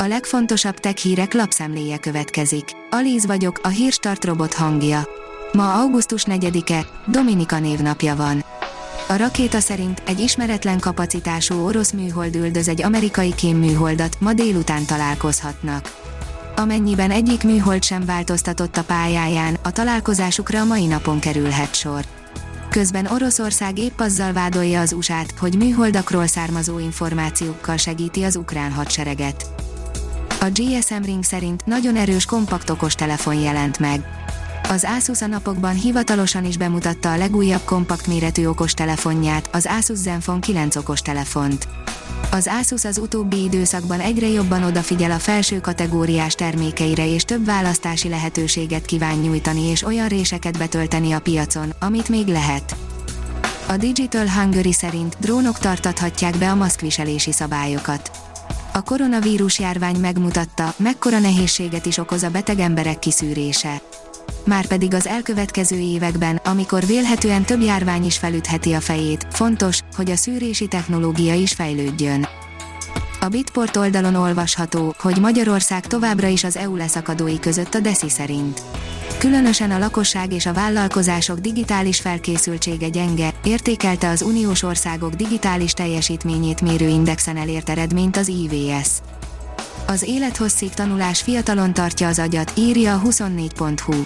A legfontosabb tech hírek lapszemléje következik. Alíz vagyok, a hírstart robot hangja. Ma augusztus 4-e, Dominika névnapja van. A rakéta szerint egy ismeretlen kapacitású orosz műhold üldöz egy amerikai kémműholdat, ma délután találkozhatnak. Amennyiben egyik műhold sem változtatott a pályáján, a találkozásukra a mai napon kerülhet sor. Közben Oroszország épp azzal vádolja az USA-t, hogy műholdakról származó információkkal segíti az ukrán hadsereget. A GSM Ring szerint nagyon erős kompakt okostelefon jelent meg. Az Asus a napokban hivatalosan is bemutatta a legújabb kompakt méretű okostelefonját, az Asus Zenfone 9 okostelefont. Az Asus az utóbbi időszakban egyre jobban odafigyel a felső kategóriás termékeire és több választási lehetőséget kíván nyújtani és olyan réseket betölteni a piacon, amit még lehet. A Digital Hungary szerint drónok tartathatják be a maszkviselési szabályokat. A koronavírus járvány megmutatta, mekkora nehézséget is okoz a beteg emberek kiszűrése. Márpedig az elkövetkező években, amikor vélhetően több járvány is felütheti a fejét, fontos, hogy a szűrési technológia is fejlődjön. A Bitport oldalon olvasható, hogy Magyarország továbbra is az EU leszakadói között a DESI szerint. Különösen a lakosság és a vállalkozások digitális felkészültsége gyenge, értékelte az uniós országok digitális teljesítményét mérő indexen elért eredményt az IVS. Az élethosszig tanulás fiatalon tartja az agyat, írja a 24.hu.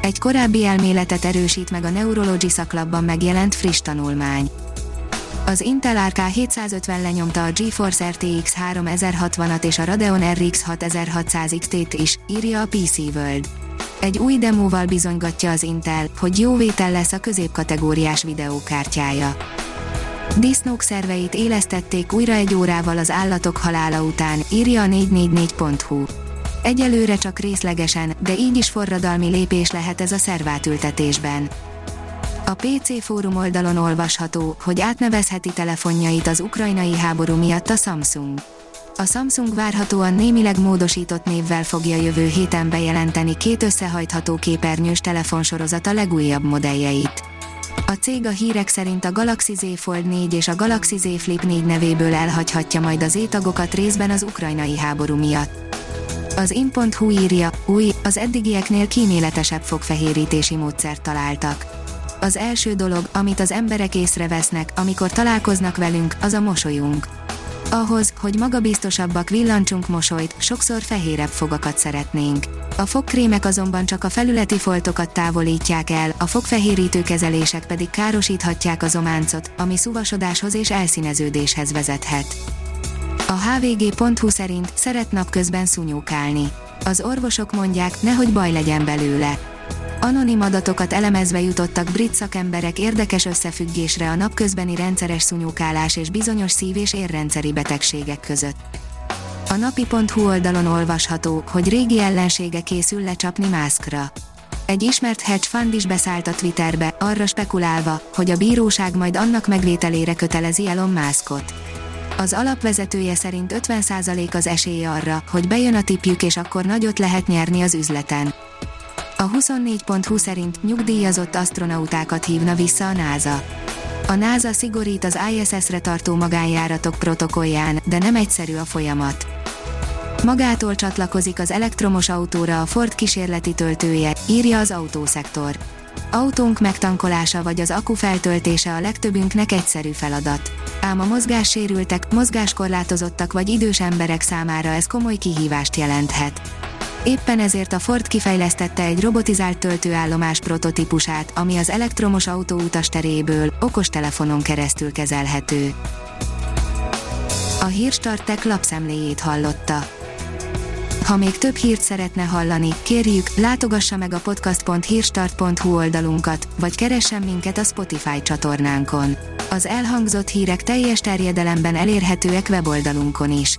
Egy korábbi elméletet erősít meg a Neurology szaklapban megjelent friss tanulmány. Az Intel RK 750 lenyomta a GeForce RTX 3060-at és a Radeon RX 6600 XT-t is, írja a PC World. Egy új demóval bizonygatja az Intel, hogy jó vétel lesz a középkategóriás videókártyája. Disznók szerveit élesztették újra egy órával az állatok halála után, írja a 444.hu. Egyelőre csak részlegesen, de így is forradalmi lépés lehet ez a szervátültetésben. A PC fórum oldalon olvasható, hogy átnevezheti telefonjait az ukrajnai háború miatt a Samsung. A Samsung várhatóan némileg módosított névvel fogja jövő héten bejelenteni két összehajtható képernyős telefonsorozata legújabb modelljeit. A cég a hírek szerint a Galaxy Z Fold 4 és a Galaxy Z Flip 4 nevéből elhagyhatja majd az étagokat részben az ukrajnai háború miatt. Az in.hu írja, új, az eddigieknél kíméletesebb fogfehérítési módszert találtak. Az első dolog, amit az emberek észrevesznek, amikor találkoznak velünk, az a mosolyunk. Ahhoz, hogy magabiztosabbak villancsunk mosolyt, sokszor fehérebb fogakat szeretnénk. A fogkrémek azonban csak a felületi foltokat távolítják el, a fogfehérítő kezelések pedig károsíthatják az ománcot, ami szuvasodáshoz és elszíneződéshez vezethet. A hvg.hu szerint szeret napközben szunyókálni. Az orvosok mondják, nehogy baj legyen belőle. Anonim adatokat elemezve jutottak brit szakemberek érdekes összefüggésre a napközbeni rendszeres szunyókálás és bizonyos szív- és érrendszeri betegségek között. A napi.hu oldalon olvasható, hogy régi ellensége készül lecsapni mászkra. Egy ismert hedge fund is beszállt a Twitterbe, arra spekulálva, hogy a bíróság majd annak megvételére kötelezi Elon Muskot. Az alapvezetője szerint 50% az esélye arra, hogy bejön a tipjük és akkor nagyot lehet nyerni az üzleten. A 24.20 szerint nyugdíjazott astronautákat hívna vissza a NASA. A NASA szigorít az ISS-re tartó magánjáratok protokollján, de nem egyszerű a folyamat. Magától csatlakozik az elektromos autóra a Ford kísérleti töltője, írja az autószektor. Autónk megtankolása vagy az akku feltöltése a legtöbbünknek egyszerű feladat. Ám a mozgássérültek, mozgáskorlátozottak vagy idős emberek számára ez komoly kihívást jelenthet. Éppen ezért a Ford kifejlesztette egy robotizált töltőállomás prototípusát, ami az elektromos autó utasteréből, okostelefonon keresztül kezelhető. A Hírstartek lapszemléjét hallotta. Ha még több hírt szeretne hallani, kérjük, látogassa meg a podcast.hírstart.hu oldalunkat, vagy keressen minket a Spotify csatornánkon. Az elhangzott hírek teljes terjedelemben elérhetőek weboldalunkon is.